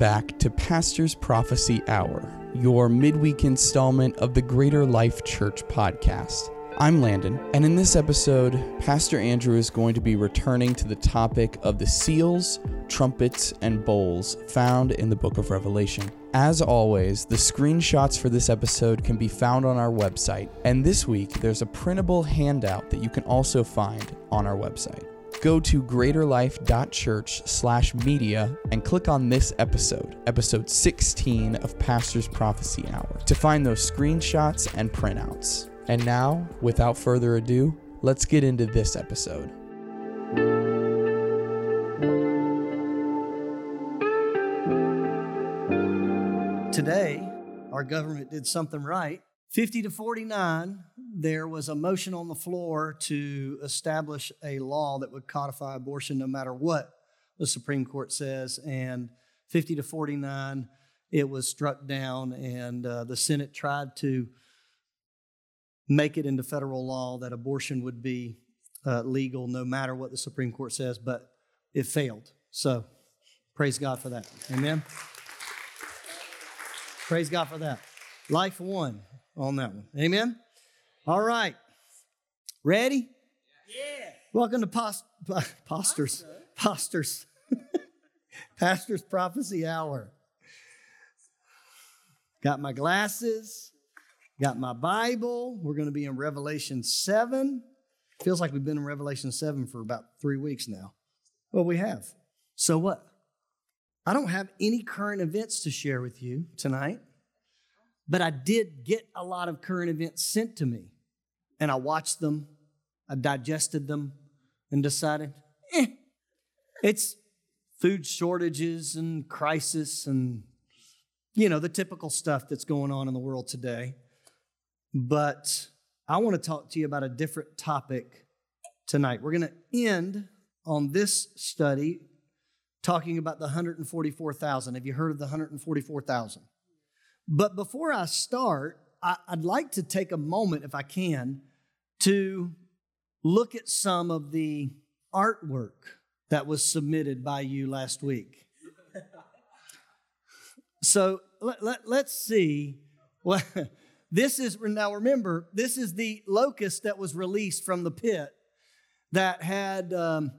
back to Pastor's Prophecy Hour, your midweek installment of the Greater Life Church podcast. I'm Landon, and in this episode, Pastor Andrew is going to be returning to the topic of the seals, trumpets, and bowls found in the book of Revelation. As always, the screenshots for this episode can be found on our website, and this week there's a printable handout that you can also find on our website go to greaterlife.church slash media and click on this episode, episode 16 of Pastor's Prophecy Hour, to find those screenshots and printouts. And now, without further ado, let's get into this episode. Today, our government did something right. 50 to 49, there was a motion on the floor to establish a law that would codify abortion no matter what the Supreme Court says. And 50 to 49, it was struck down, and uh, the Senate tried to make it into federal law that abortion would be uh, legal no matter what the Supreme Court says, but it failed. So praise God for that. Amen. Praise God for that. Life won on that one. Amen. All right. Ready? Yeah. Welcome to post, posters. Posters. Pastor's Prophecy Hour. Got my glasses, got my Bible. We're going to be in Revelation 7. Feels like we've been in Revelation 7 for about three weeks now. Well, we have. So what? I don't have any current events to share with you tonight, but I did get a lot of current events sent to me. And I watched them, I digested them, and decided, eh, it's food shortages and crisis and, you know, the typical stuff that's going on in the world today. But I want to talk to you about a different topic tonight. We're going to end on this study talking about the 144,000. Have you heard of the 144,000? But before I start, I, would like to take a moment, if I can, to look at some of the artwork that was submitted by you last week. so let, let, let's see. Well, this is, now remember, this is the locust that was released from the pit that had um,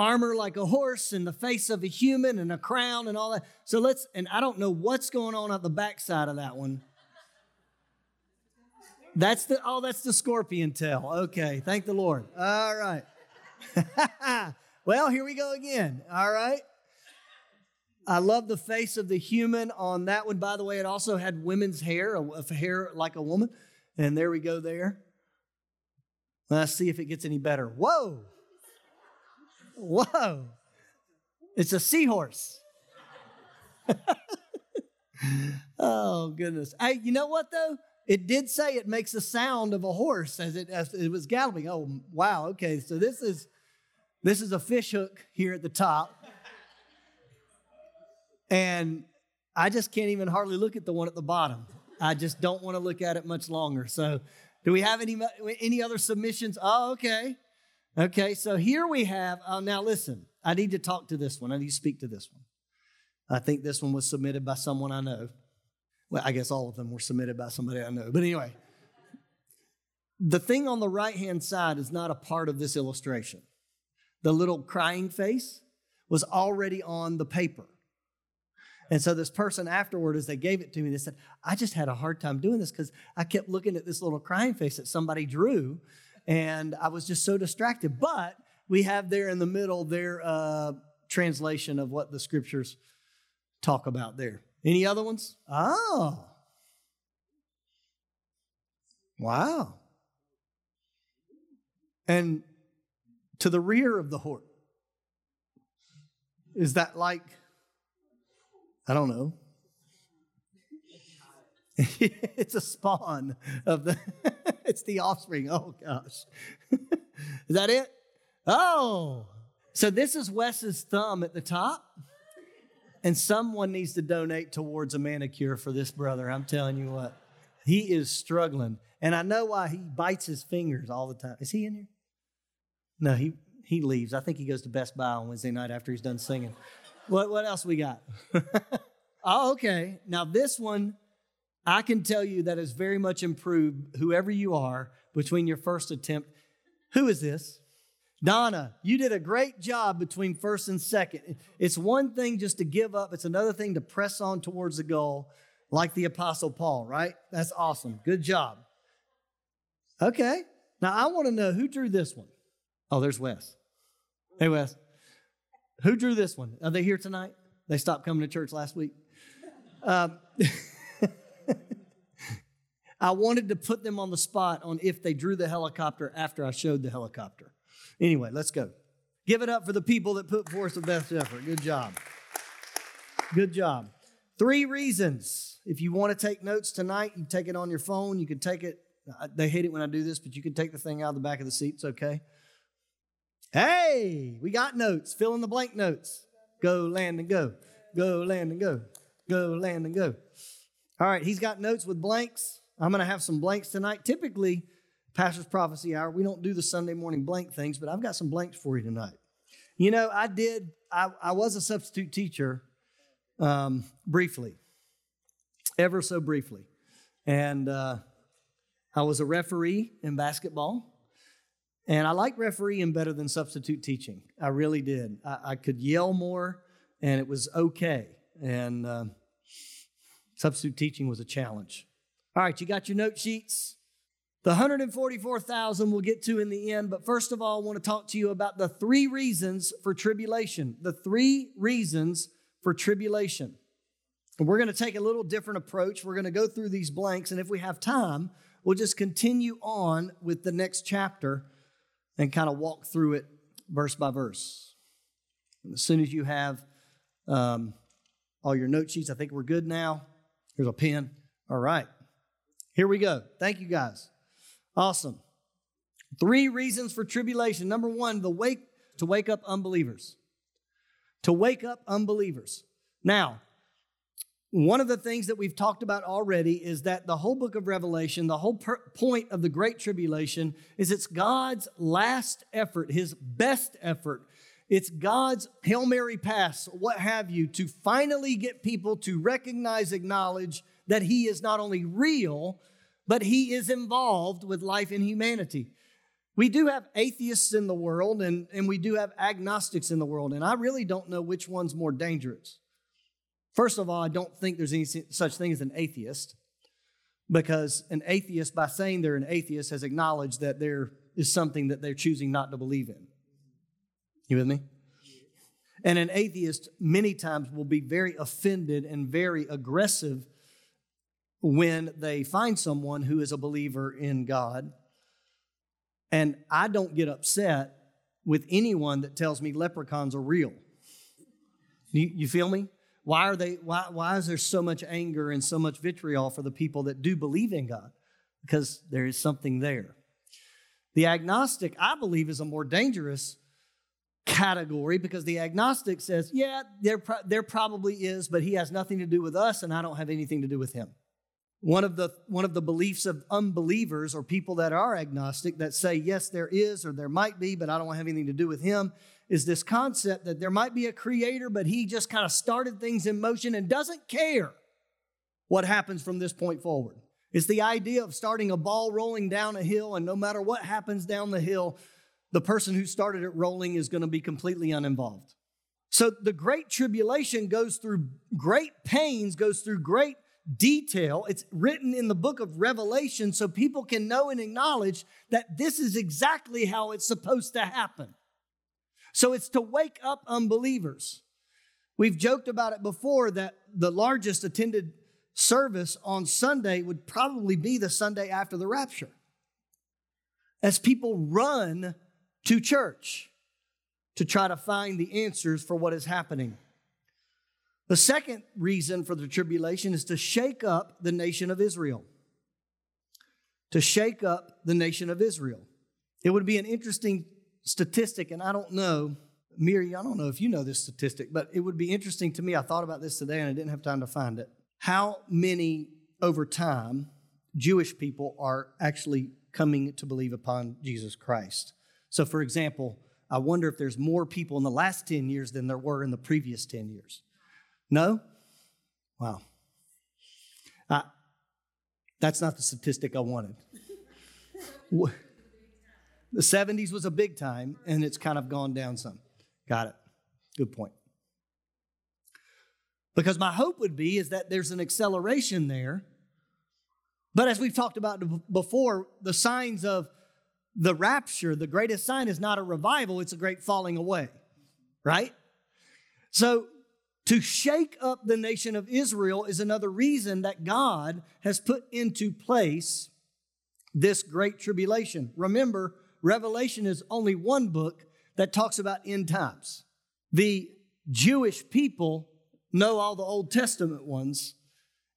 armor like a horse and the face of a human and a crown and all that. So let's, and I don't know what's going on at the backside of that one. That's the, oh, that's the scorpion tail. Okay, thank the Lord. All right. well, here we go again. All right. I love the face of the human on that one. By the way, it also had women's hair, a, hair like a woman. And there we go there. Let's see if it gets any better. Whoa. Whoa. It's a seahorse. oh, goodness. Hey, you know what, though? It did say it makes the sound of a horse as it, as it was galloping. Oh, wow. Okay, so this is this is a fish hook here at the top. And I just can't even hardly look at the one at the bottom. I just don't want to look at it much longer. So, do we have any any other submissions? Oh, okay. Okay, so here we have, uh, now listen, I need to talk to this one. I need to speak to this one. I think this one was submitted by someone I know. Well, I guess all of them were submitted by somebody I know. But anyway, the thing on the right hand side is not a part of this illustration. The little crying face was already on the paper. And so this person afterward, as they gave it to me, they said, I just had a hard time doing this because I kept looking at this little crying face that somebody drew and I was just so distracted. But we have there in the middle their uh, translation of what the scriptures talk about there. Any other ones? Oh. Wow. And to the rear of the horse, is that like, I don't know. it's a spawn of the it's the offspring. Oh gosh. is that it? Oh. So this is Wes's thumb at the top. And someone needs to donate towards a manicure for this brother. I'm telling you what. He is struggling. And I know why he bites his fingers all the time. Is he in here? No, he he leaves. I think he goes to Best Buy on Wednesday night after he's done singing. What what else we got? Oh, okay. Now, this one, I can tell you that has very much improved, whoever you are, between your first attempt. Who is this? Donna, you did a great job between first and second. It's one thing just to give up, it's another thing to press on towards the goal, like the Apostle Paul, right? That's awesome. Good job. Okay. Now, I want to know who drew this one. Oh, there's Wes. Hey, Wes. Who drew this one? Are they here tonight? They stopped coming to church last week. Um, I wanted to put them on the spot on if they drew the helicopter after I showed the helicopter. Anyway, let's go. Give it up for the people that put forth the best effort. Good job. Good job. Three reasons. If you want to take notes tonight, you take it on your phone. You can take it. They hate it when I do this, but you can take the thing out of the back of the seat. It's okay. Hey, we got notes. Fill in the blank notes. Go, Landon, go. Go, Landon, go. Go, Landon, go. All right, he's got notes with blanks. I'm going to have some blanks tonight. Typically, Pastor's Prophecy Hour, we don't do the Sunday morning blank things, but I've got some blanks for you tonight. You know, I did, I, I was a substitute teacher um, briefly, ever so briefly. And uh, I was a referee in basketball. And I liked refereeing better than substitute teaching. I really did. I, I could yell more, and it was okay. And uh, substitute teaching was a challenge. All right, you got your note sheets. The 144,000 we'll get to in the end, but first of all, I want to talk to you about the three reasons for tribulation. The three reasons for tribulation. And we're going to take a little different approach. We're going to go through these blanks, and if we have time, we'll just continue on with the next chapter and kind of walk through it verse by verse. And as soon as you have um, all your note sheets, I think we're good now. Here's a pen. All right. Here we go. Thank you guys. Awesome. Three reasons for tribulation. Number one, the wake to wake up unbelievers. To wake up unbelievers. Now, one of the things that we've talked about already is that the whole book of Revelation, the whole per- point of the Great Tribulation, is it's God's last effort, his best effort. It's God's Hail Mary pass, what have you, to finally get people to recognize, acknowledge that he is not only real, but he is involved with life and humanity. We do have atheists in the world and, and we do have agnostics in the world, and I really don't know which one's more dangerous. First of all, I don't think there's any such thing as an atheist because an atheist, by saying they're an atheist, has acknowledged that there is something that they're choosing not to believe in. You with me? And an atheist, many times, will be very offended and very aggressive when they find someone who is a believer in God. And I don't get upset with anyone that tells me leprechauns are real. You, you feel me? Why are they why, why is there so much anger and so much vitriol for the people that do believe in God? Because there is something there. The agnostic, I believe, is a more dangerous category because the agnostic says, yeah, there, pro- there probably is, but he has nothing to do with us and I don't have anything to do with him. One of, the, one of the beliefs of unbelievers or people that are agnostic that say, yes, there is or there might be, but I don't have anything to do with him, is this concept that there might be a creator, but he just kind of started things in motion and doesn't care what happens from this point forward. It's the idea of starting a ball rolling down a hill, and no matter what happens down the hill, the person who started it rolling is going to be completely uninvolved. So the Great Tribulation goes through great pains, goes through great detail. It's written in the book of Revelation so people can know and acknowledge that this is exactly how it's supposed to happen. So it's to wake up unbelievers. We've joked about it before that the largest attended service on Sunday would probably be the Sunday after the rapture. As people run to church to try to find the answers for what is happening. The second reason for the tribulation is to shake up the nation of Israel. To shake up the nation of Israel. It would be an interesting statistic, and I don't know, Miri, I don't know if you know this statistic, but it would be interesting to me. I thought about this today and I didn't have time to find it. How many over time Jewish people are actually coming to believe upon Jesus Christ? So, for example, I wonder if there's more people in the last 10 years than there were in the previous 10 years. No? Wow. That's not the statistic I wanted. the 70s was a big time, and it's kind of gone down some. Got it. Good point. Because my hope would be is that there's an acceleration there. But as we've talked about before, the signs of the rapture, the greatest sign is not a revival, it's a great falling away, right? So to shake up the nation of Israel is another reason that God has put into place this great tribulation. Remember, Revelation is only one book that talks about end times. The Jewish people know all the Old Testament ones,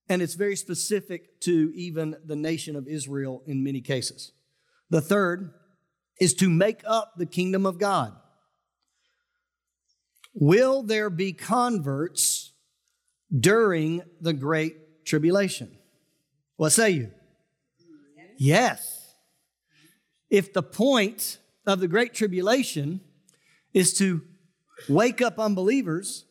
and it's very specific to even the nation of Israel in many cases. The third is to make up the kingdom of God. Will there be converts during the great tribulation? What say you? Yes. If the point of the great tribulation is to wake up unbelievers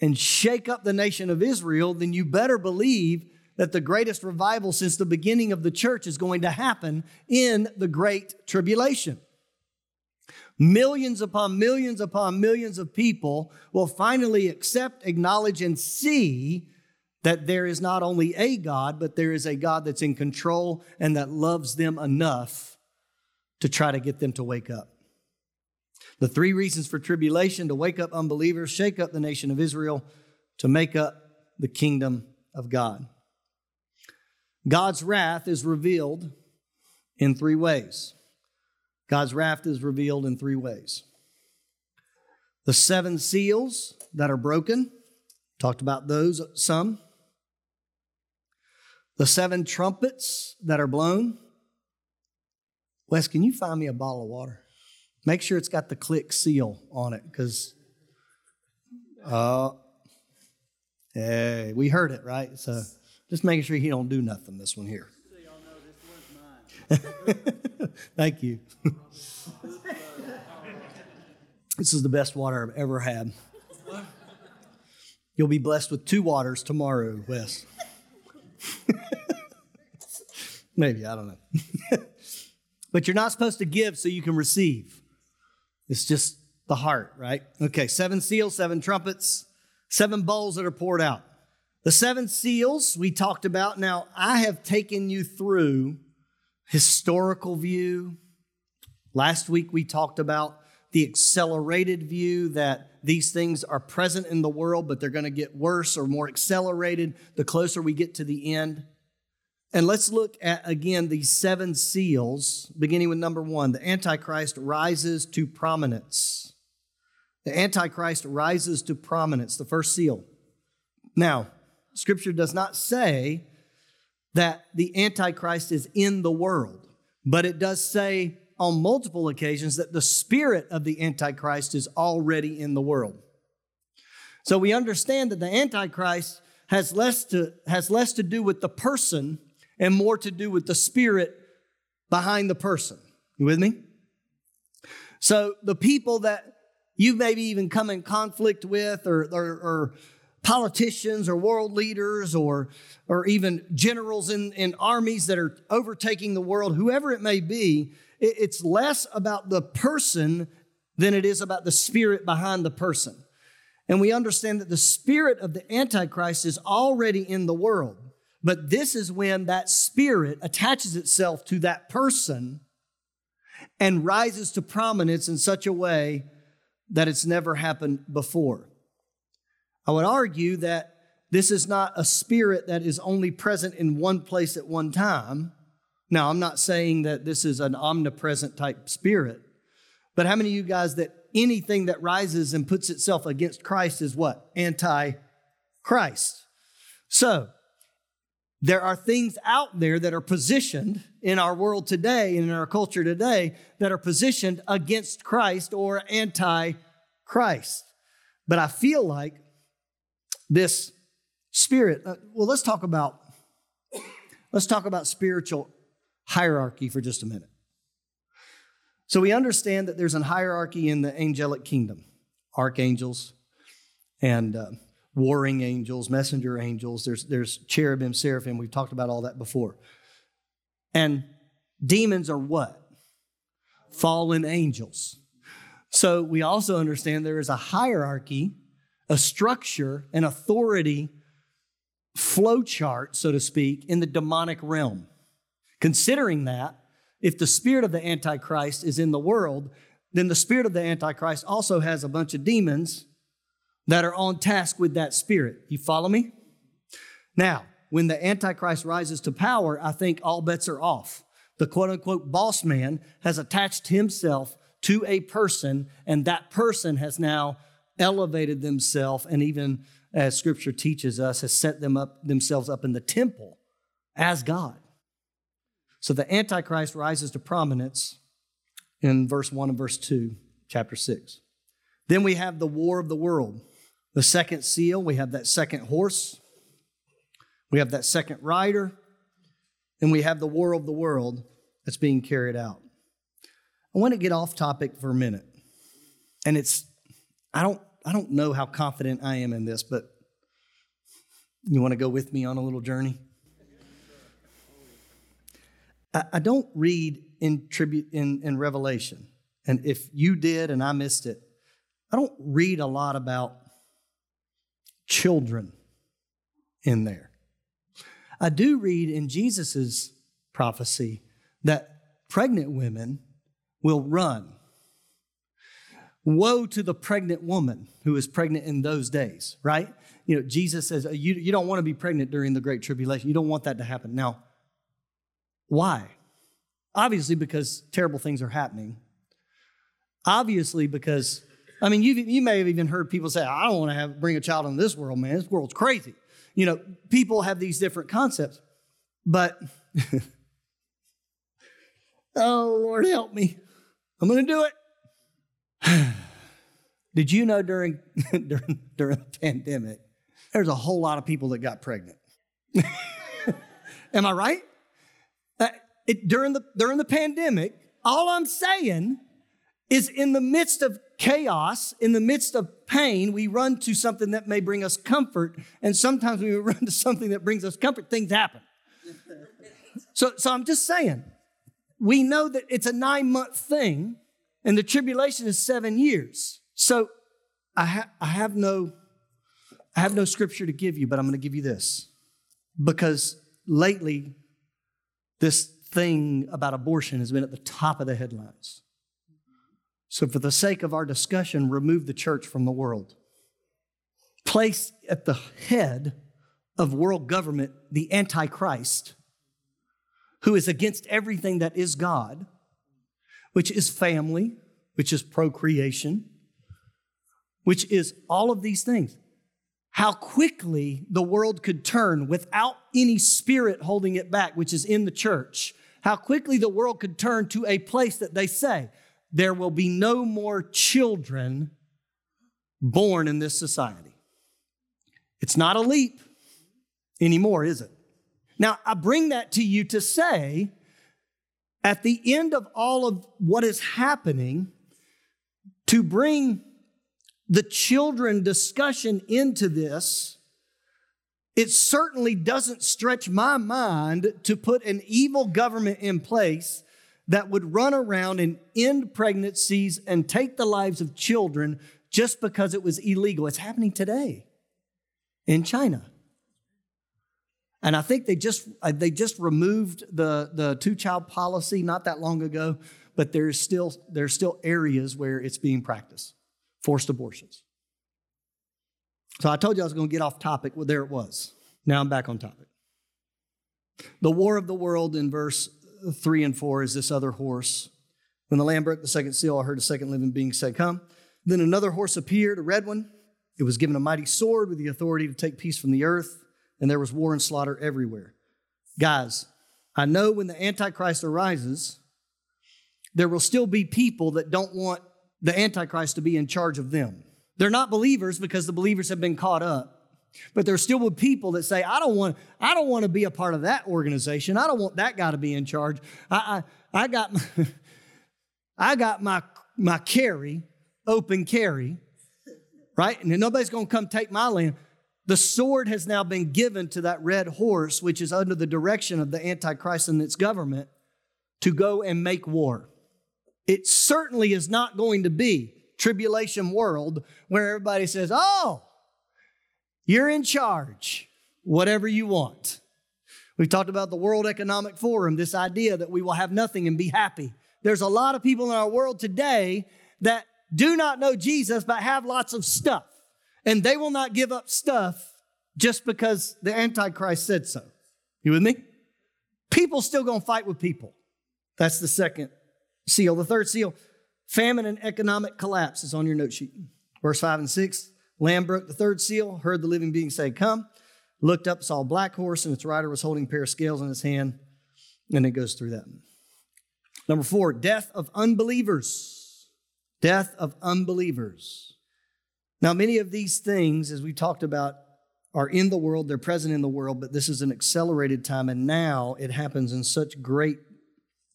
and shake up the nation of Israel, then you better believe that the greatest revival since the beginning of the church is going to happen in the great tribulation. Millions upon millions upon millions of people will finally accept, acknowledge, and see that there is not only a God, but there is a God that's in control and that loves them enough to try to get them to wake up. The three reasons for tribulation to wake up unbelievers, shake up the nation of Israel, to make up the kingdom of God. God's wrath is revealed in three ways. God's wrath is revealed in three ways. The seven seals that are broken, talked about those some. The seven trumpets that are blown. Wes, can you find me a bottle of water? Make sure it's got the click seal on it because, uh, hey, we heard it, right? So just making sure he don't do nothing this one here. Thank you. this is the best water I've ever had. You'll be blessed with two waters tomorrow, Wes. Maybe, I don't know. but you're not supposed to give so you can receive. It's just the heart, right? Okay, seven seals, seven trumpets, seven bowls that are poured out. The seven seals we talked about. Now, I have taken you through historical view. Last week we talked about the accelerated view that these things are present in the world, but they're going to get worse or more accelerated the closer we get to the end. And let's look at again these seven seals, beginning with number one. The Antichrist rises to prominence. The Antichrist rises to prominence, the first seal. Now, Scripture does not say that the Antichrist is in the world, but it does say on multiple occasions that the spirit of the Antichrist is already in the world. So we understand that the Antichrist has less to, has less to do with the person and more to do with the spirit behind the person. You with me? So the people that you maybe even come in conflict with or, or, or politicians or world leaders or, or even generals in, in armies that are overtaking the world, whoever it may be, it, it's less about the person than it is about the spirit behind the person. And we understand that the spirit of the Antichrist is already in the world. But this is when that spirit attaches itself to that person and rises to prominence in such a way that it's never happened before. I would argue that this is not a spirit that is only present in one place at one time. Now, I'm not saying that this is an omnipresent type spirit, but how many of you guys that anything that rises and puts itself against Christ is what? Anti Christ. So, there are things out there that are positioned in our world today and in our culture today that are positioned against Christ or anti Christ. But I feel like this spirit. Uh, well, let's talk about let's talk about spiritual hierarchy for just a minute. So we understand that there's an hierarchy in the angelic kingdom, archangels, and uh, warring angels, messenger angels, there's, there's cherubim, seraphim. We've talked about all that before. And demons are what? Fallen angels. So we also understand there is a hierarchy, a structure, an authority flow chart, so to speak, in the demonic realm. Considering that, if the spirit of the Antichrist is in the world, then the spirit of the Antichrist also has a bunch of demons that are on task with that spirit. You follow me? Now, when the Antichrist rises to power, I think all bets are off. The quote unquote boss man has attached himself to a person, and that person has now elevated themselves and even as scripture teaches us, has set them up themselves up in the temple as God. So the Antichrist rises to prominence in verse 1 and verse 2, chapter 6. Then we have the war of the world. The second seal, we have that second horse, we have that second rider, and we have the war of the world that's being carried out. I want to get off topic for a minute. And it's, I don't I don't know how confident I am in this, but you want to go with me on a little journey? I, I don't read in tribute in, in Revelation, and if you did and I missed it, I don't read a lot about children in there. I do read in Jesus's prophecy that pregnant women will run Woe to the pregnant woman who is pregnant in those days, right? You know, Jesus says, you, you don't want to be pregnant during the Great Tribulation. You don't want that to happen. Now, why? Obviously, because terrible things are happening. Obviously, because, I mean, you, you may have even heard people say, I don't want to have, bring a child into this world, man. This world's crazy. You know, people have these different concepts. But, oh, Lord, help me. I'm going to do it. Did you know during, during, during the pandemic, there's a whole lot of people that got pregnant? Am I right? Uh, it, during, the, during the pandemic, all I'm saying is in the midst of chaos, in the midst of pain, we run to something that may bring us comfort. And sometimes we run to something that brings us comfort, things happen. so, so I'm just saying, we know that it's a nine month thing and the tribulation is seven years. So I, ha- I have no I have no scripture to give you, but I'm going to give you this. Because lately, this thing about abortion has been at the top of the headlines. So, for the sake of our discussion, remove the church from the world. Place at the head of world government the Antichrist, who is against everything that is God which is family, which is procreation, which is all of these things. How quickly the world could turn without any spirit holding it back, which is in the church. How quickly the world could turn to a place that they say, there will be no more children born in this society. It's not a leap anymore, is it? Now, I bring that to you to say at the end of all of what is happening, to bring the children discussion into this, it certainly doesn't stretch my mind to put an evil government in place that would run around and end pregnancies and take the lives of children just because it was illegal. It's happening today in China. And I think they just uh, they just removed the the two child policy not that long ago, but there's still there's still areas where it's being practiced, forced abortions. So I told you I was going to get off topic. Well, there it was. Now I'm back on topic. The war of the world in verse three and four is this other horse. When the Lamb broke the second seal, I heard a second living being say, "Come." Then another horse appeared, a red one. It was given a mighty sword with the authority to take peace from the earth and there was war and slaughter everywhere. Guys, I know when the Antichrist arises, there will still be people that don't want the Antichrist to be in charge of them. They're not believers because the believers have been caught up. But there still will be people that say, I don't want, I don't want to be a part of that organization. I don't want that guy to be in charge. I, I, I got my, I got my, my carry, open carry, right? And nobody's going to come take my land. The sword has now been given to that red horse, which is under the direction of the Antichrist and its government, to go and make war. It certainly is not going to be tribulation world where everybody says, Oh, you're in charge, whatever you want. We've talked about the World Economic Forum, this idea that we will have nothing and be happy. There's a lot of people in our world today that do not know Jesus but have lots of stuff. And they will not give up stuff just because the Antichrist said so. You with me? People still gonna fight with people. That's the second seal. The third seal, famine and economic collapse, is on your note sheet. Verse 5 and 6. Lamb broke the third seal, heard the living being say, Come, looked up, saw a black horse, and its rider was holding a pair of scales in his hand. And it goes through that. Number four, death of unbelievers. Death of unbelievers. Now, many of these things, as we talked about, are in the world, they're present in the world, but this is an accelerated time, and now it happens in such great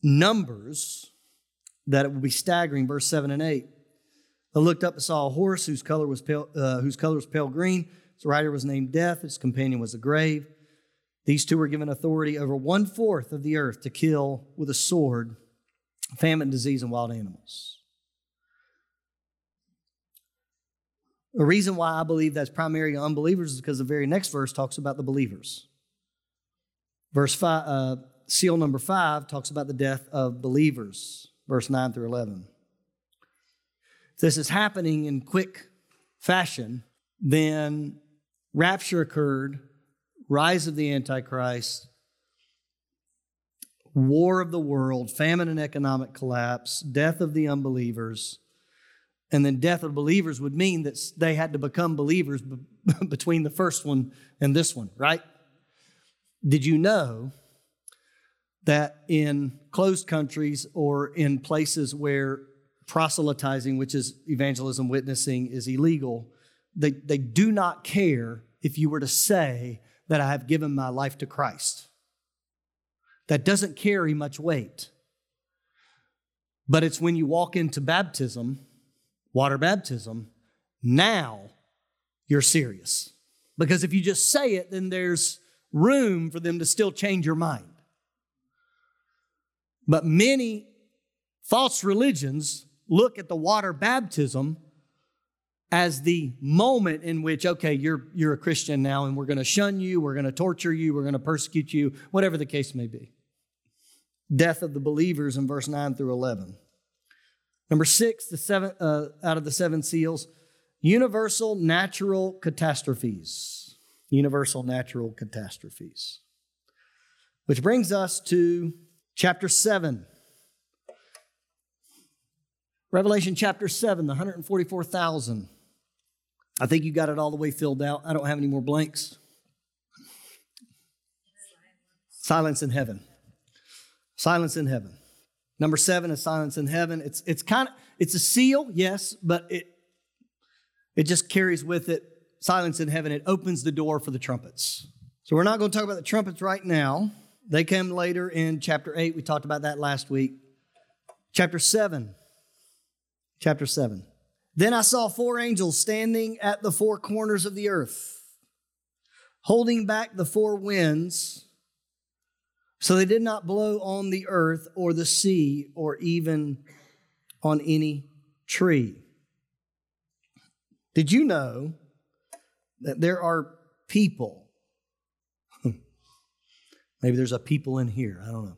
numbers that it will be staggering. Verse 7 and 8. I looked up and saw a horse whose color was pale, uh, whose color was pale green. Its rider was named Death. Its companion was the grave. These two were given authority over one fourth of the earth to kill with a sword, famine, disease, and wild animals. The reason why I believe that's primarily unbelievers is because the very next verse talks about the believers. Verse five, uh, seal number five talks about the death of believers, verse 9 through 11. If this is happening in quick fashion, then rapture occurred, rise of the Antichrist, war of the world, famine and economic collapse, death of the unbelievers, and then death of believers would mean that they had to become believers between the first one and this one, right? Did you know that in closed countries or in places where proselytizing, which is evangelism witnessing, is illegal, they, they do not care if you were to say that I have given my life to Christ. That doesn't carry much weight. But it's when you walk into baptism, water baptism, now you're serious. Because if you just say it, then there's room for them to still change your mind. But many false religions look at the water baptism as the moment in which, okay, you're, you're a Christian now and we're going to shun you, we're going to torture you, we're going to persecute you, whatever the case may be. Death of the believers in verse 9 through 11. Number six, the seven, uh, out of the seven seals, universal natural catastrophes. Universal natural catastrophes. Which brings us to chapter 7. Revelation chapter 7, the 144,000. I think you got it all the way filled out. I don't have any more blanks. Silence in heaven. Silence in heaven. Number seven is silence in heaven. It's it's kind of it's a seal, yes, but it it just carries with it silence in heaven. It opens the door for the trumpets. So we're not going to talk about the trumpets right now. They come later in chapter 8. We talked about that last week. Chapter 7. Chapter 7. Then I saw four angels standing at the four corners of the earth, holding back the four winds, so they did not blow on the earth or the sea or even on any tree. Did you know that there are people hmm. Maybe there's a people in here, I don't know,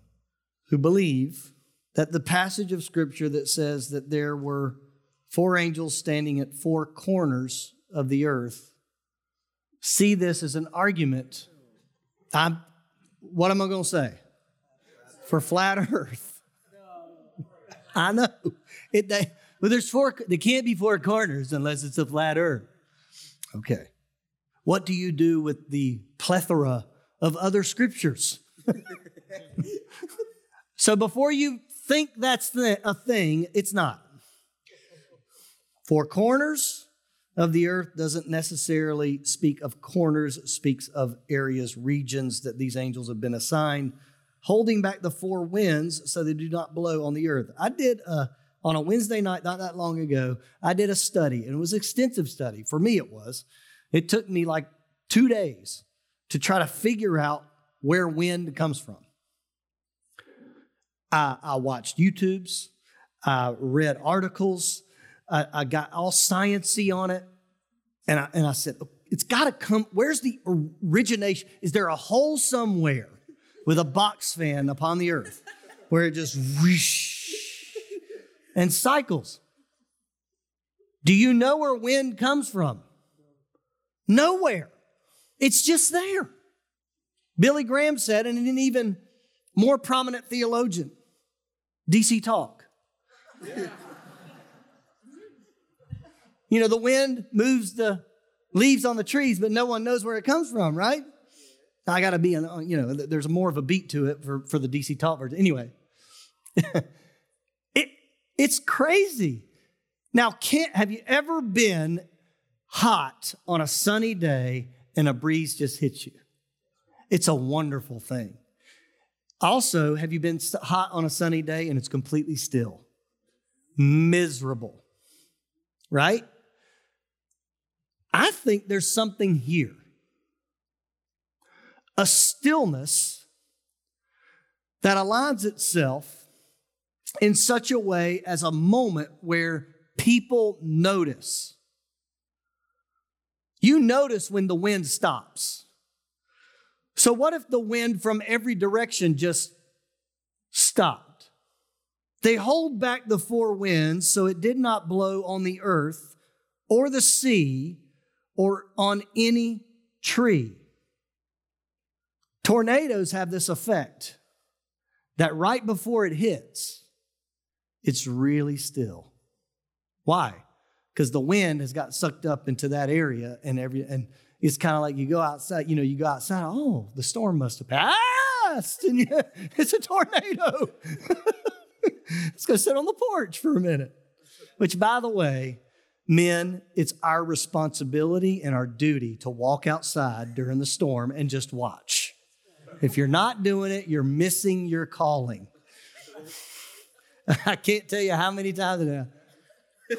who believe that the passage of Scripture that says that there were four angels standing at four corners of the earth see this as an argument. I'm, what am I going to say? For flat earth. I know. It, they, but there's four, there can't be four corners unless it's a flat earth. Okay. What do you do with the plethora of other scriptures. so before you think that's a thing, it's not. Four corners of the earth doesn't necessarily speak of corners, speaks of areas, regions that these angels have been assigned, holding back the four winds so they do not blow on the earth. I did a, on a Wednesday night, not that long ago, I did a study, and it was an extensive study. For me, it was. It took me like two days to try to figure out where wind comes from. I, I watched YouTubes, I read articles, I, I got all sciency on it, and I, and I said, it's got to come. Where's the origination? Is there a hole somewhere with a box fan upon the earth where it just whoosh and cycles? Do you know where wind comes from? Nowhere. It's just there. Billy Graham said, and an even more prominent theologian, DC Talk. You know, the wind moves the leaves on the trees, but no one knows where it comes from, right? I got to be, in, you know, there's more of a beat to it for, for the DC Talk version. Anyway, it, it's crazy. Now, can't, have you ever been hot on a sunny day and a breeze just hits you? It's a wonderful thing. Also, have you been hot on a sunny day and it's completely still? Miserable, right? I think there's something here a stillness that aligns itself in such a way as a moment where people notice. You notice when the wind stops. So, what if the wind from every direction just stopped? They hold back the four winds so it did not blow on the earth or the sea or on any tree. Tornadoes have this effect that right before it hits, it's really still. Why? Because the wind has got sucked up into that area and every and it's kind of like you go outside, you know, you go outside, oh, the storm must have passed. And it's a tornado. it's gonna sit on the porch for a minute. Which by the way, Men, it's our responsibility and our duty to walk outside during the storm and just watch. If you're not doing it, you're missing your calling. I can't tell you how many times now.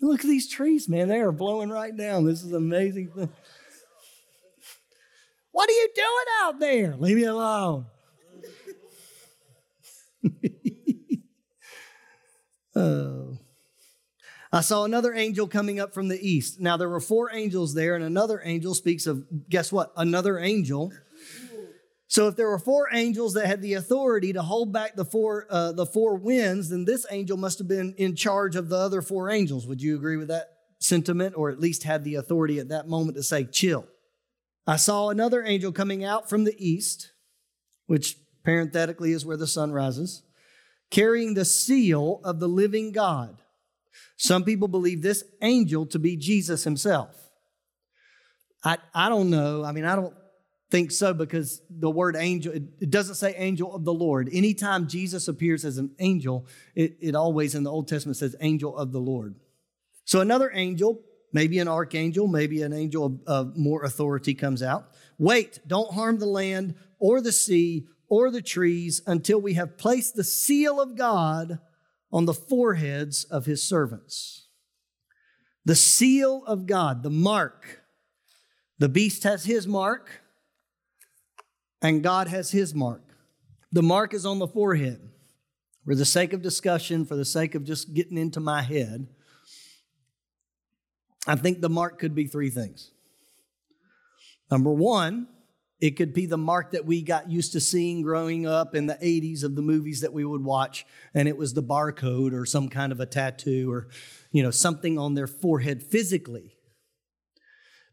Look at these trees, man. They are blowing right down. This is amazing. What are you doing out there? Leave me alone. oh. I saw another angel coming up from the east. Now, there were four angels there, and another angel speaks of, guess what? Another angel. So, if there were four angels that had the authority to hold back the four, uh, the four winds, then this angel must have been in charge of the other four angels. Would you agree with that sentiment, or at least had the authority at that moment to say, chill? I saw another angel coming out from the east, which parenthetically is where the sun rises, carrying the seal of the living God. Some people believe this angel to be Jesus himself. I, I don't know. I mean, I don't think so because the word angel, it, it doesn't say angel of the Lord. Anytime Jesus appears as an angel, it, it always in the Old Testament says angel of the Lord. So another angel, maybe an archangel, maybe an angel of, of more authority comes out. Wait, don't harm the land or the sea or the trees until we have placed the seal of God on the foreheads of his servants. The seal of God, the mark. The beast has his mark, and God has his mark. The mark is on the forehead. For the sake of discussion, for the sake of just getting into my head, I think the mark could be three things. Number one, it could be the mark that we got used to seeing growing up in the 80s of the movies that we would watch, and it was the barcode or some kind of a tattoo or, you know, something on their forehead physically.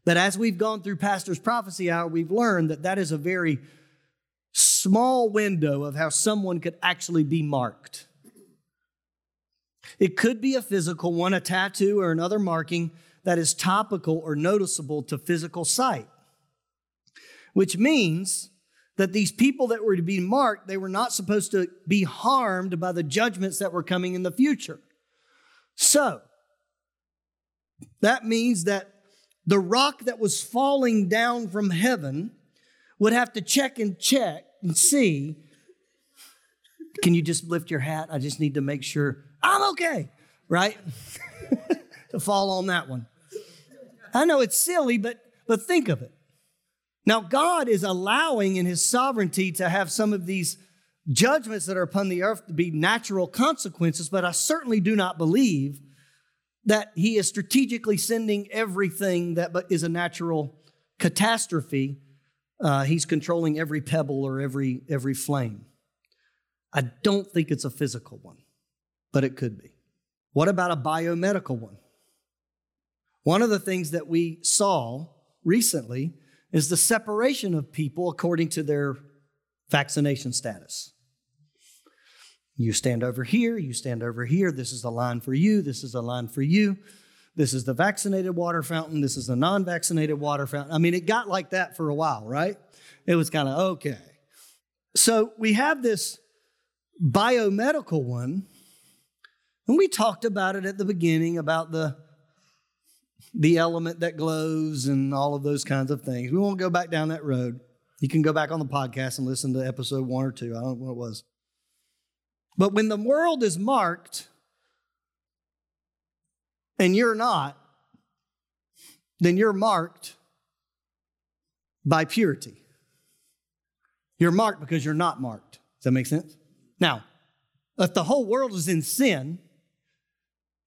But as we've gone through Pastor's Prophecy Hour, we've learned that that is a very small window of how someone could actually be marked. It could be a physical one, a tattoo or another marking that is topical or noticeable to physical sight which means that these people that were to be marked, they were not supposed to be harmed by the judgments that were coming in the future. So, that means that the rock that was falling down from heaven would have to check and check and see can you just lift your hat? I just need to make sure I'm okay, right? to fall on that one. I know it's silly, but But think of it. Now, God is allowing in his sovereignty to have some of these judgments that are upon the earth to be natural consequences, but I certainly do not believe that he is strategically sending everything that is a natural catastrophe. Uh, he's controlling every pebble or every, every flame. I don't think it's a physical one, but it could be. What about a biomedical one? One of the things that we saw recently is the separation of people according to their vaccination status. You stand over here, you stand over here. This is a line for you, this is a line for you. This is the vaccinated water fountain, this is the non vaccinated water fountain. I mean, it got like that for a while, right? It was kind of okay. So we have this biomedical one, and we talked about it at the beginning about the the element that glows and all of those kinds of things. We won't go back down that road. You can go back on the podcast and listen to episode one or two. I don't know what it was. But when the world is marked and you're not, then you're marked by purity. You're marked because you're not marked. Does that make sense? Now, if the whole world is in sin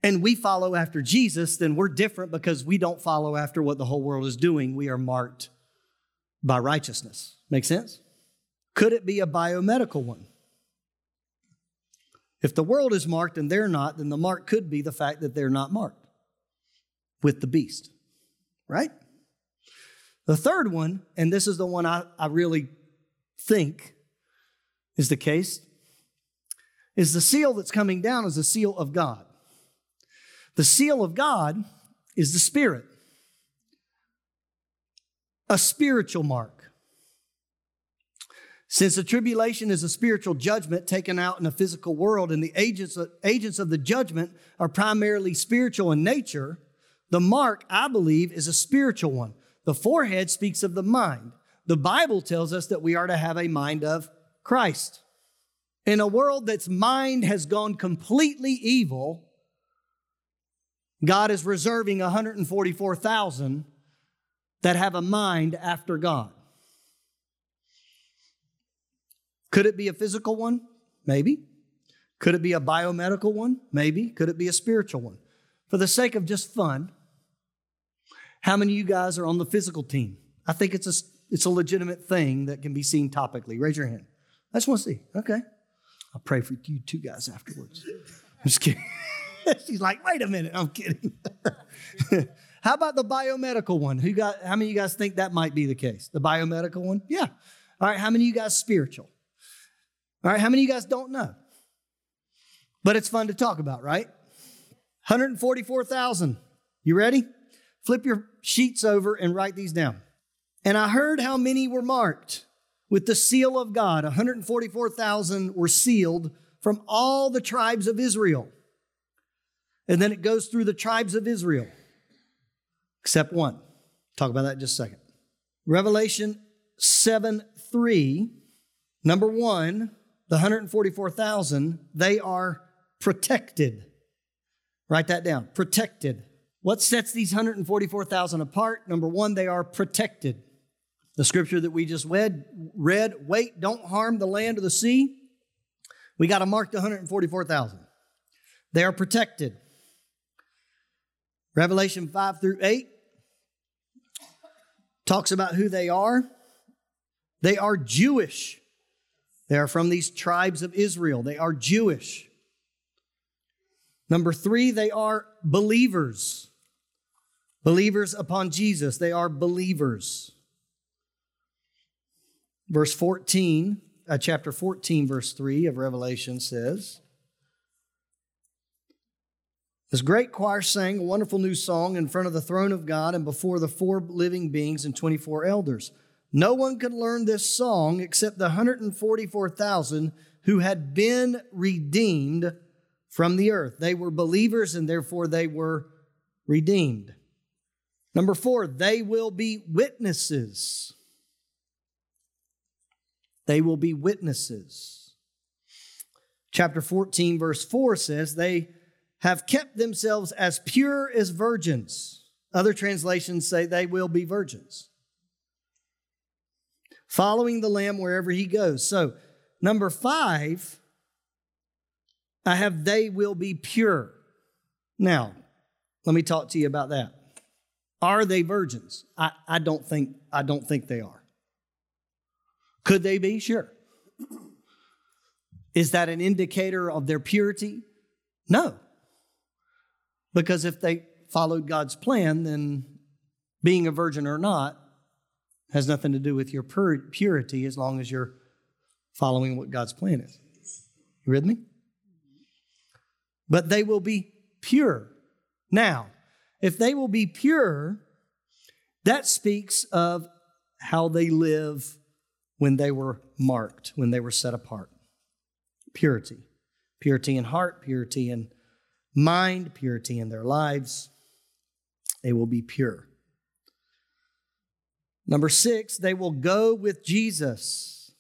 and we follow after Jesus, then we're different because we don't follow after what the whole world is doing. We are marked by righteousness. Make sense? Could it be a biomedical one? If the world is marked and they're not, then the mark could be the fact that they're not marked with the beast, right? The third one, and this is the one I, I really think is the case, is the seal that's coming down is the seal of God. The seal of God is the Spirit, a spiritual mark. Since the tribulation is a spiritual judgment taken out in a physical world, and the agents of, agents of the judgment are primarily spiritual in nature, the mark, I believe, is a spiritual one. The forehead speaks of the mind. The Bible tells us that we are to have a mind of Christ. In a world that's mind has gone completely evil, God is reserving 144,000 that have a mind after God. Could it be a physical one? Maybe. Could it be a biomedical one? Maybe. Could it be a spiritual one? For the sake of just fun, how many of you guys are on the physical team? I think it's a, it's a legitimate thing that can be seen topically. Raise your hand. I just want to see. Okay. I'll pray for you two guys afterwards. I'm just kidding. She's like, wait a minute. I'm kidding. how about the biomedical one? Who got how many of you guys think that might be the case? The biomedical one? Yeah. All right, how many of you guys spiritual? All right, how many of you guys don't know? But it's fun to talk about, right? 144,000. You ready? Flip your sheets over and write these down. And I heard how many were marked with the seal of God. 144,000 were sealed from all the tribes of Israel. And then it goes through the tribes of Israel, except one. Talk about that in just a second. Revelation 7 3, number one, the 144,000, they are protected. Write that down protected. What sets these 144,000 apart? Number one, they are protected. The scripture that we just read, read wait, don't harm the land or the sea. We got to mark the 144,000. They are protected. Revelation 5 through 8 talks about who they are. They are Jewish. They are from these tribes of Israel. They are Jewish. Number three, they are believers. Believers upon Jesus. They are believers. Verse 14, uh, chapter 14, verse 3 of Revelation says, This great choir sang a wonderful new song in front of the throne of God and before the four living beings and 24 elders. No one could learn this song except the 144,000 who had been redeemed from the earth. They were believers and therefore they were redeemed. Number four, they will be witnesses. They will be witnesses. Chapter 14, verse 4 says, They have kept themselves as pure as virgins Other translations say they will be virgins. Following the Lamb wherever he goes. So, number five, I have they will be pure. Now, let me talk to you about that. Are they virgins? I, I don't think I don't think they are. Could they be? Sure. Is that an indicator of their purity? No. Because if they followed God's plan, then being a virgin or not has nothing to do with your purity as long as you're following what God's plan is. You with me? But they will be pure. Now, if they will be pure, that speaks of how they live when they were marked, when they were set apart. Purity. Purity in heart, purity in mind, purity in their lives. They will be pure. Number six, they will go with Jesus.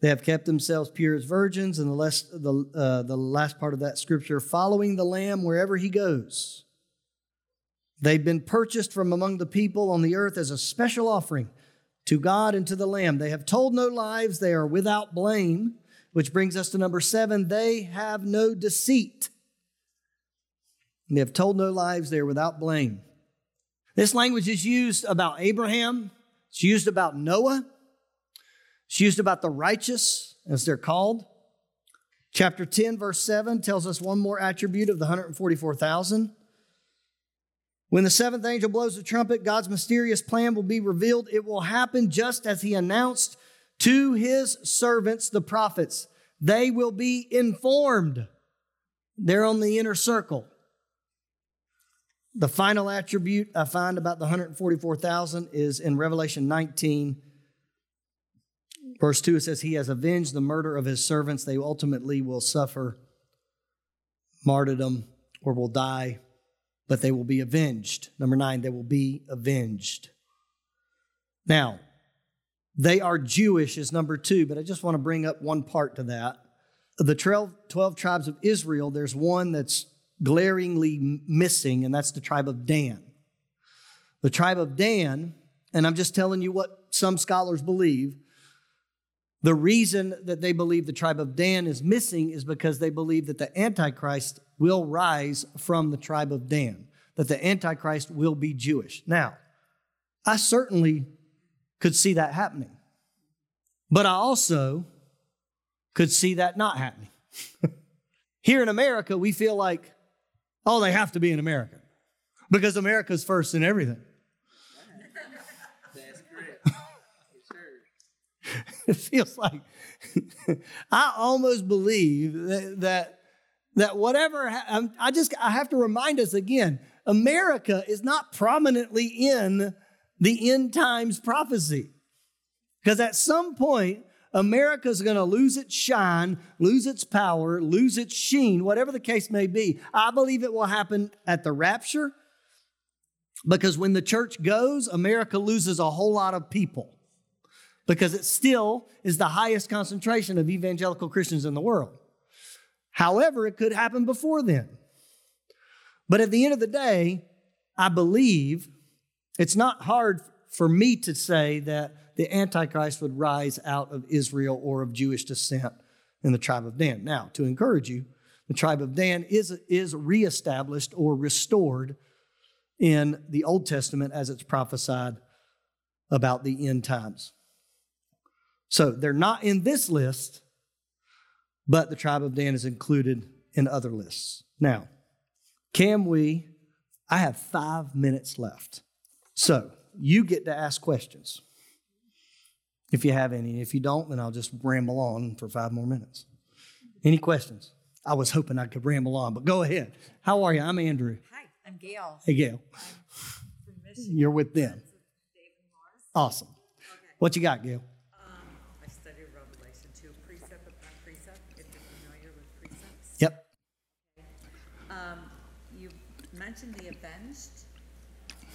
They have kept themselves pure as virgins, and the last, the, uh, the last part of that scripture, following the Lamb wherever he goes. They've been purchased from among the people on the earth as a special offering to God and to the Lamb. They have told no lies, they are without blame, which brings us to number seven they have no deceit. They have told no lies, they are without blame. This language is used about Abraham, it's used about Noah, it's used about the righteous, as they're called. Chapter 10, verse 7 tells us one more attribute of the 144,000. When the seventh angel blows the trumpet, God's mysterious plan will be revealed. It will happen just as he announced to his servants, the prophets. They will be informed. They're on the inner circle. The final attribute I find about the 144,000 is in Revelation 19, verse 2. It says, He has avenged the murder of his servants. They ultimately will suffer martyrdom or will die, but they will be avenged. Number nine, they will be avenged. Now, they are Jewish, is number two, but I just want to bring up one part to that. The 12, 12 tribes of Israel, there's one that's glaringly missing, and that's the tribe of Dan. The tribe of Dan, and I'm just telling you what some scholars believe, the reason that they believe the tribe of Dan is missing is because they believe that the Antichrist will rise from the tribe of Dan, that the Antichrist will be Jewish. Now, I certainly could see that happening, but I also could see that not happening. Here in America, we feel like Oh, they have to be an American because America's first in everything. That's correct. it feels like I almost believe that, that, that whatever, I just, I have to remind us again America is not prominently in the end times prophecy. Because at some point, America's going to lose its shine, lose its power, lose its sheen, whatever the case may be. I believe it will happen at the rapture because when the church goes, America loses a whole lot of people because it still is the highest concentration of evangelical Christians in the world. However, it could happen before then. But at the end of the day, I believe it's not hard for me to say that the Antichrist would rise out of Israel or of Jewish descent in the tribe of Dan. Now, to encourage you, the tribe of Dan is, is reestablished or restored in the Old Testament as it's prophesied about the end times. So they're not in this list, but the tribe of Dan is included in other lists. Now, can we? I have five minutes left. So you get to ask questions if you have any. If you don't, then I'll just ramble on for five more minutes. Any questions? I was hoping I could ramble on, but go ahead. How are you? I'm Andrew. Hi, I'm Gail. Hey, Gail. You're with them. Awesome. Okay. What you got, Gail? Um, I studied Revelation 2, precept upon precept, if you're familiar with precepts. Yep. Um, you mentioned the avenged,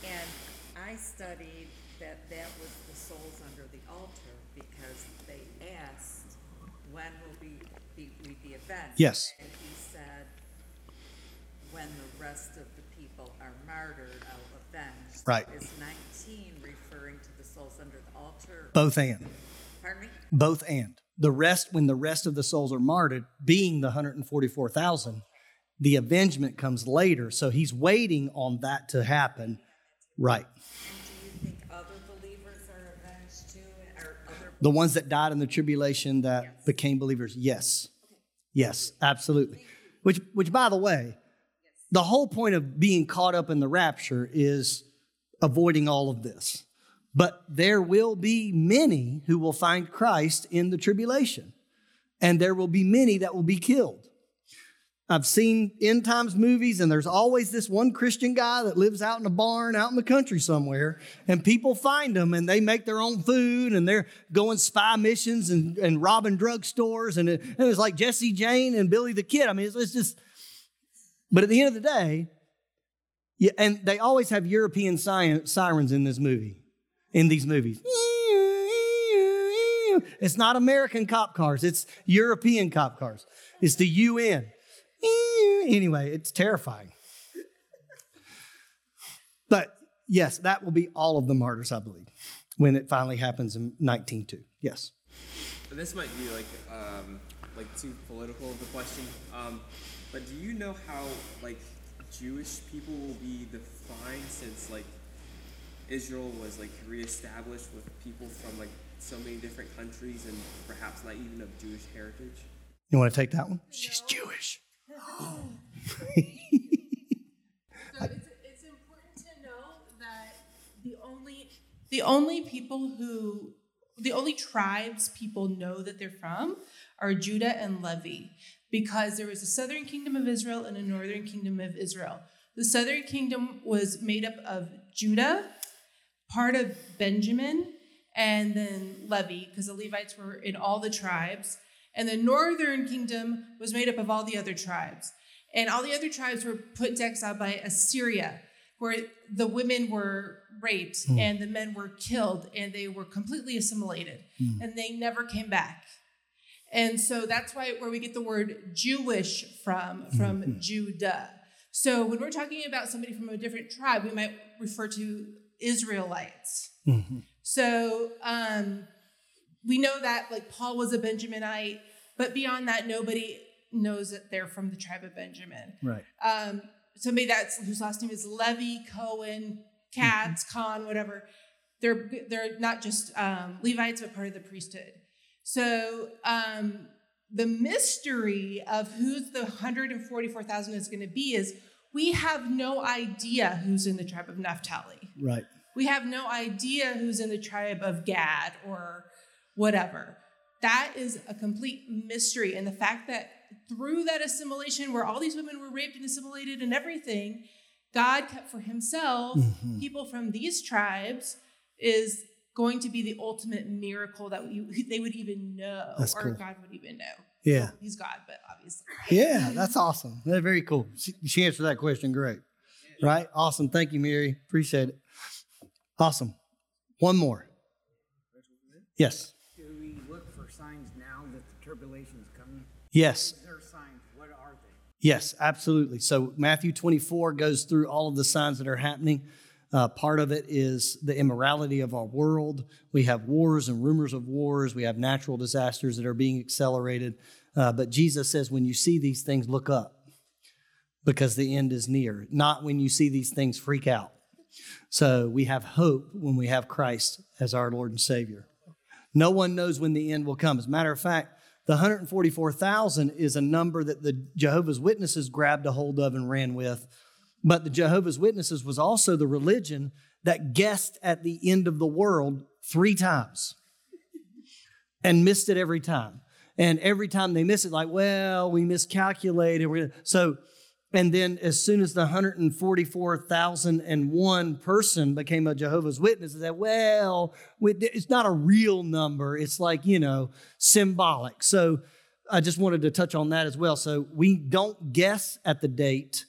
and I studied that that was the souls under the altar because they asked, when will we be, we be avenged? Yes. And he said, when the rest of the people are martyred, are avenged. Right. Is nineteen referring to the souls under the altar? Both and. Pardon me? Both and. The rest, when the rest of the souls are martyred, being the 144,000, the avengement comes later. So he's waiting on that to happen. Right. And do you think other believers are avenged too, or other? The ones that died in the tribulation that became believers, yes. Yes, absolutely. Which, which, by the way, the whole point of being caught up in the rapture is avoiding all of this. But there will be many who will find Christ in the tribulation, and there will be many that will be killed. I've seen end times movies, and there's always this one Christian guy that lives out in a barn out in the country somewhere, and people find him and they make their own food and they're going spy missions and, and robbing drugstores. And, it, and it's like Jesse James and Billy the Kid. I mean, it's, it's just, but at the end of the day, yeah, and they always have European si- sirens in this movie, in these movies. It's not American cop cars, it's European cop cars. It's the UN. Anyway, it's terrifying. But yes, that will be all of the martyrs, I believe, when it finally happens in 19.2. Yes. This might be like um, like too political of a question, um, but do you know how like Jewish people will be defined since like Israel was like reestablished with people from like so many different countries and perhaps not even of Jewish heritage? You want to take that one? She's Jewish. So it's, it's important to know that the only the only people who the only tribes people know that they're from are Judah and Levi because there was a southern kingdom of Israel and a northern kingdom of Israel. The southern kingdom was made up of Judah, part of Benjamin, and then Levi, because the Levites were in all the tribes. And the northern kingdom was made up of all the other tribes. And all the other tribes were put into exile by Assyria, where the women were raped hmm. and the men were killed and they were completely assimilated hmm. and they never came back. And so that's why where we get the word Jewish from, hmm, from Judah. So when we're talking about somebody from a different tribe, we might refer to Israelites. Mm-hmm. So um, we know that like Paul was a Benjaminite, but beyond that, nobody knows that they're from the tribe of Benjamin. Right. Um, somebody that's whose last name is Levy, Cohen, Katz, Khan, whatever. They're they're not just um, Levites, but part of the priesthood. So um, the mystery of who's the 144,000 is going to be is we have no idea who's in the tribe of Naphtali. Right. We have no idea who's in the tribe of Gad or whatever. That is a complete mystery. And the fact that through that assimilation, where all these women were raped and assimilated and everything, God kept for himself mm-hmm. people from these tribes is going to be the ultimate miracle that we, they would even know That's or cool. God would even know. Yeah. He's God, but obviously. Yeah, that's awesome. That's very cool. She, she answered that question great. Right? Awesome. Thank you, Mary. Appreciate it. Awesome. One more. Yes. Yes. Is there signs? What are they? Yes, absolutely. So Matthew 24 goes through all of the signs that are happening. Uh, part of it is the immorality of our world. We have wars and rumors of wars. We have natural disasters that are being accelerated. Uh, but Jesus says, when you see these things, look up because the end is near. Not when you see these things, freak out. So we have hope when we have Christ as our Lord and Savior. No one knows when the end will come. As a matter of fact, the 144,000 is a number that the Jehovah's Witnesses grabbed a hold of and ran with. But the Jehovah's Witnesses was also the religion that guessed at the end of the world three times and missed it every time. And every time they miss it, like, well, we miscalculated. So, and then as soon as the 144,001 person became a Jehovah's Witness, they said, well, it's not a real number. It's like, you know, symbolic. So I just wanted to touch on that as well. So we don't guess at the date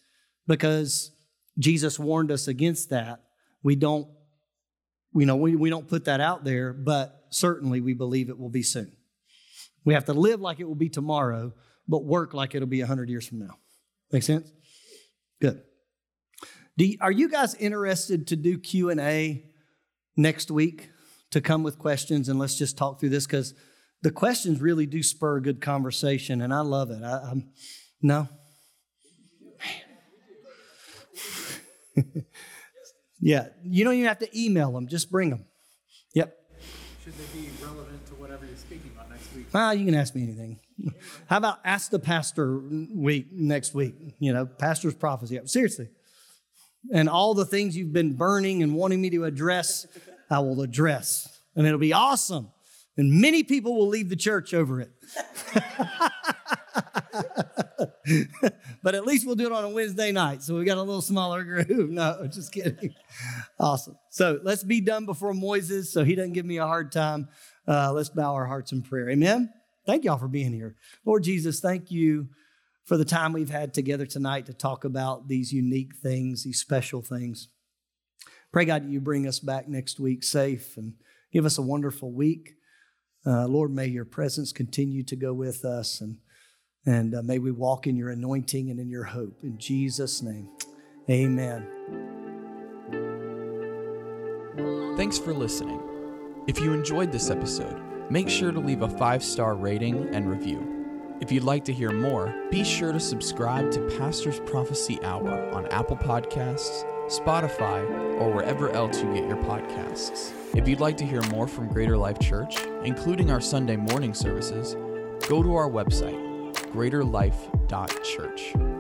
because Jesus warned us against that. We don't, you know, we, we don't put that out there, but certainly we believe it will be soon. We have to live like it will be tomorrow, but work like it'll be 100 years from now. Make sense? Good. Do you, are you guys interested to do Q and A next week? To come with questions and let's just talk through this because the questions really do spur a good conversation, and I love it. I, I'm no. yeah, you don't even have to email them; just bring them. Should they be relevant to whatever you're speaking about next week? Well, you can ask me anything. How about ask the pastor week next week? You know, pastor's prophecy. Seriously. And all the things you've been burning and wanting me to address, I will address. And it'll be awesome. And many people will leave the church over it. but at least we'll do it on a Wednesday night. So we got a little smaller group. No, just kidding. Awesome. So let's be done before Moises so he doesn't give me a hard time. Uh, let's bow our hearts in prayer. Amen. Thank y'all for being here. Lord Jesus, thank you for the time we've had together tonight to talk about these unique things, these special things. Pray, God, that you bring us back next week safe and give us a wonderful week. Uh, Lord, may your presence continue to go with us and, and uh, may we walk in your anointing and in your hope. In Jesus' name, amen. Thanks for listening. If you enjoyed this episode, make sure to leave a five star rating and review. If you'd like to hear more, be sure to subscribe to Pastor's Prophecy Hour on Apple Podcasts, Spotify, or wherever else you get your podcasts. If you'd like to hear more from Greater Life Church, including our Sunday morning services, go to our website, greaterlife.church.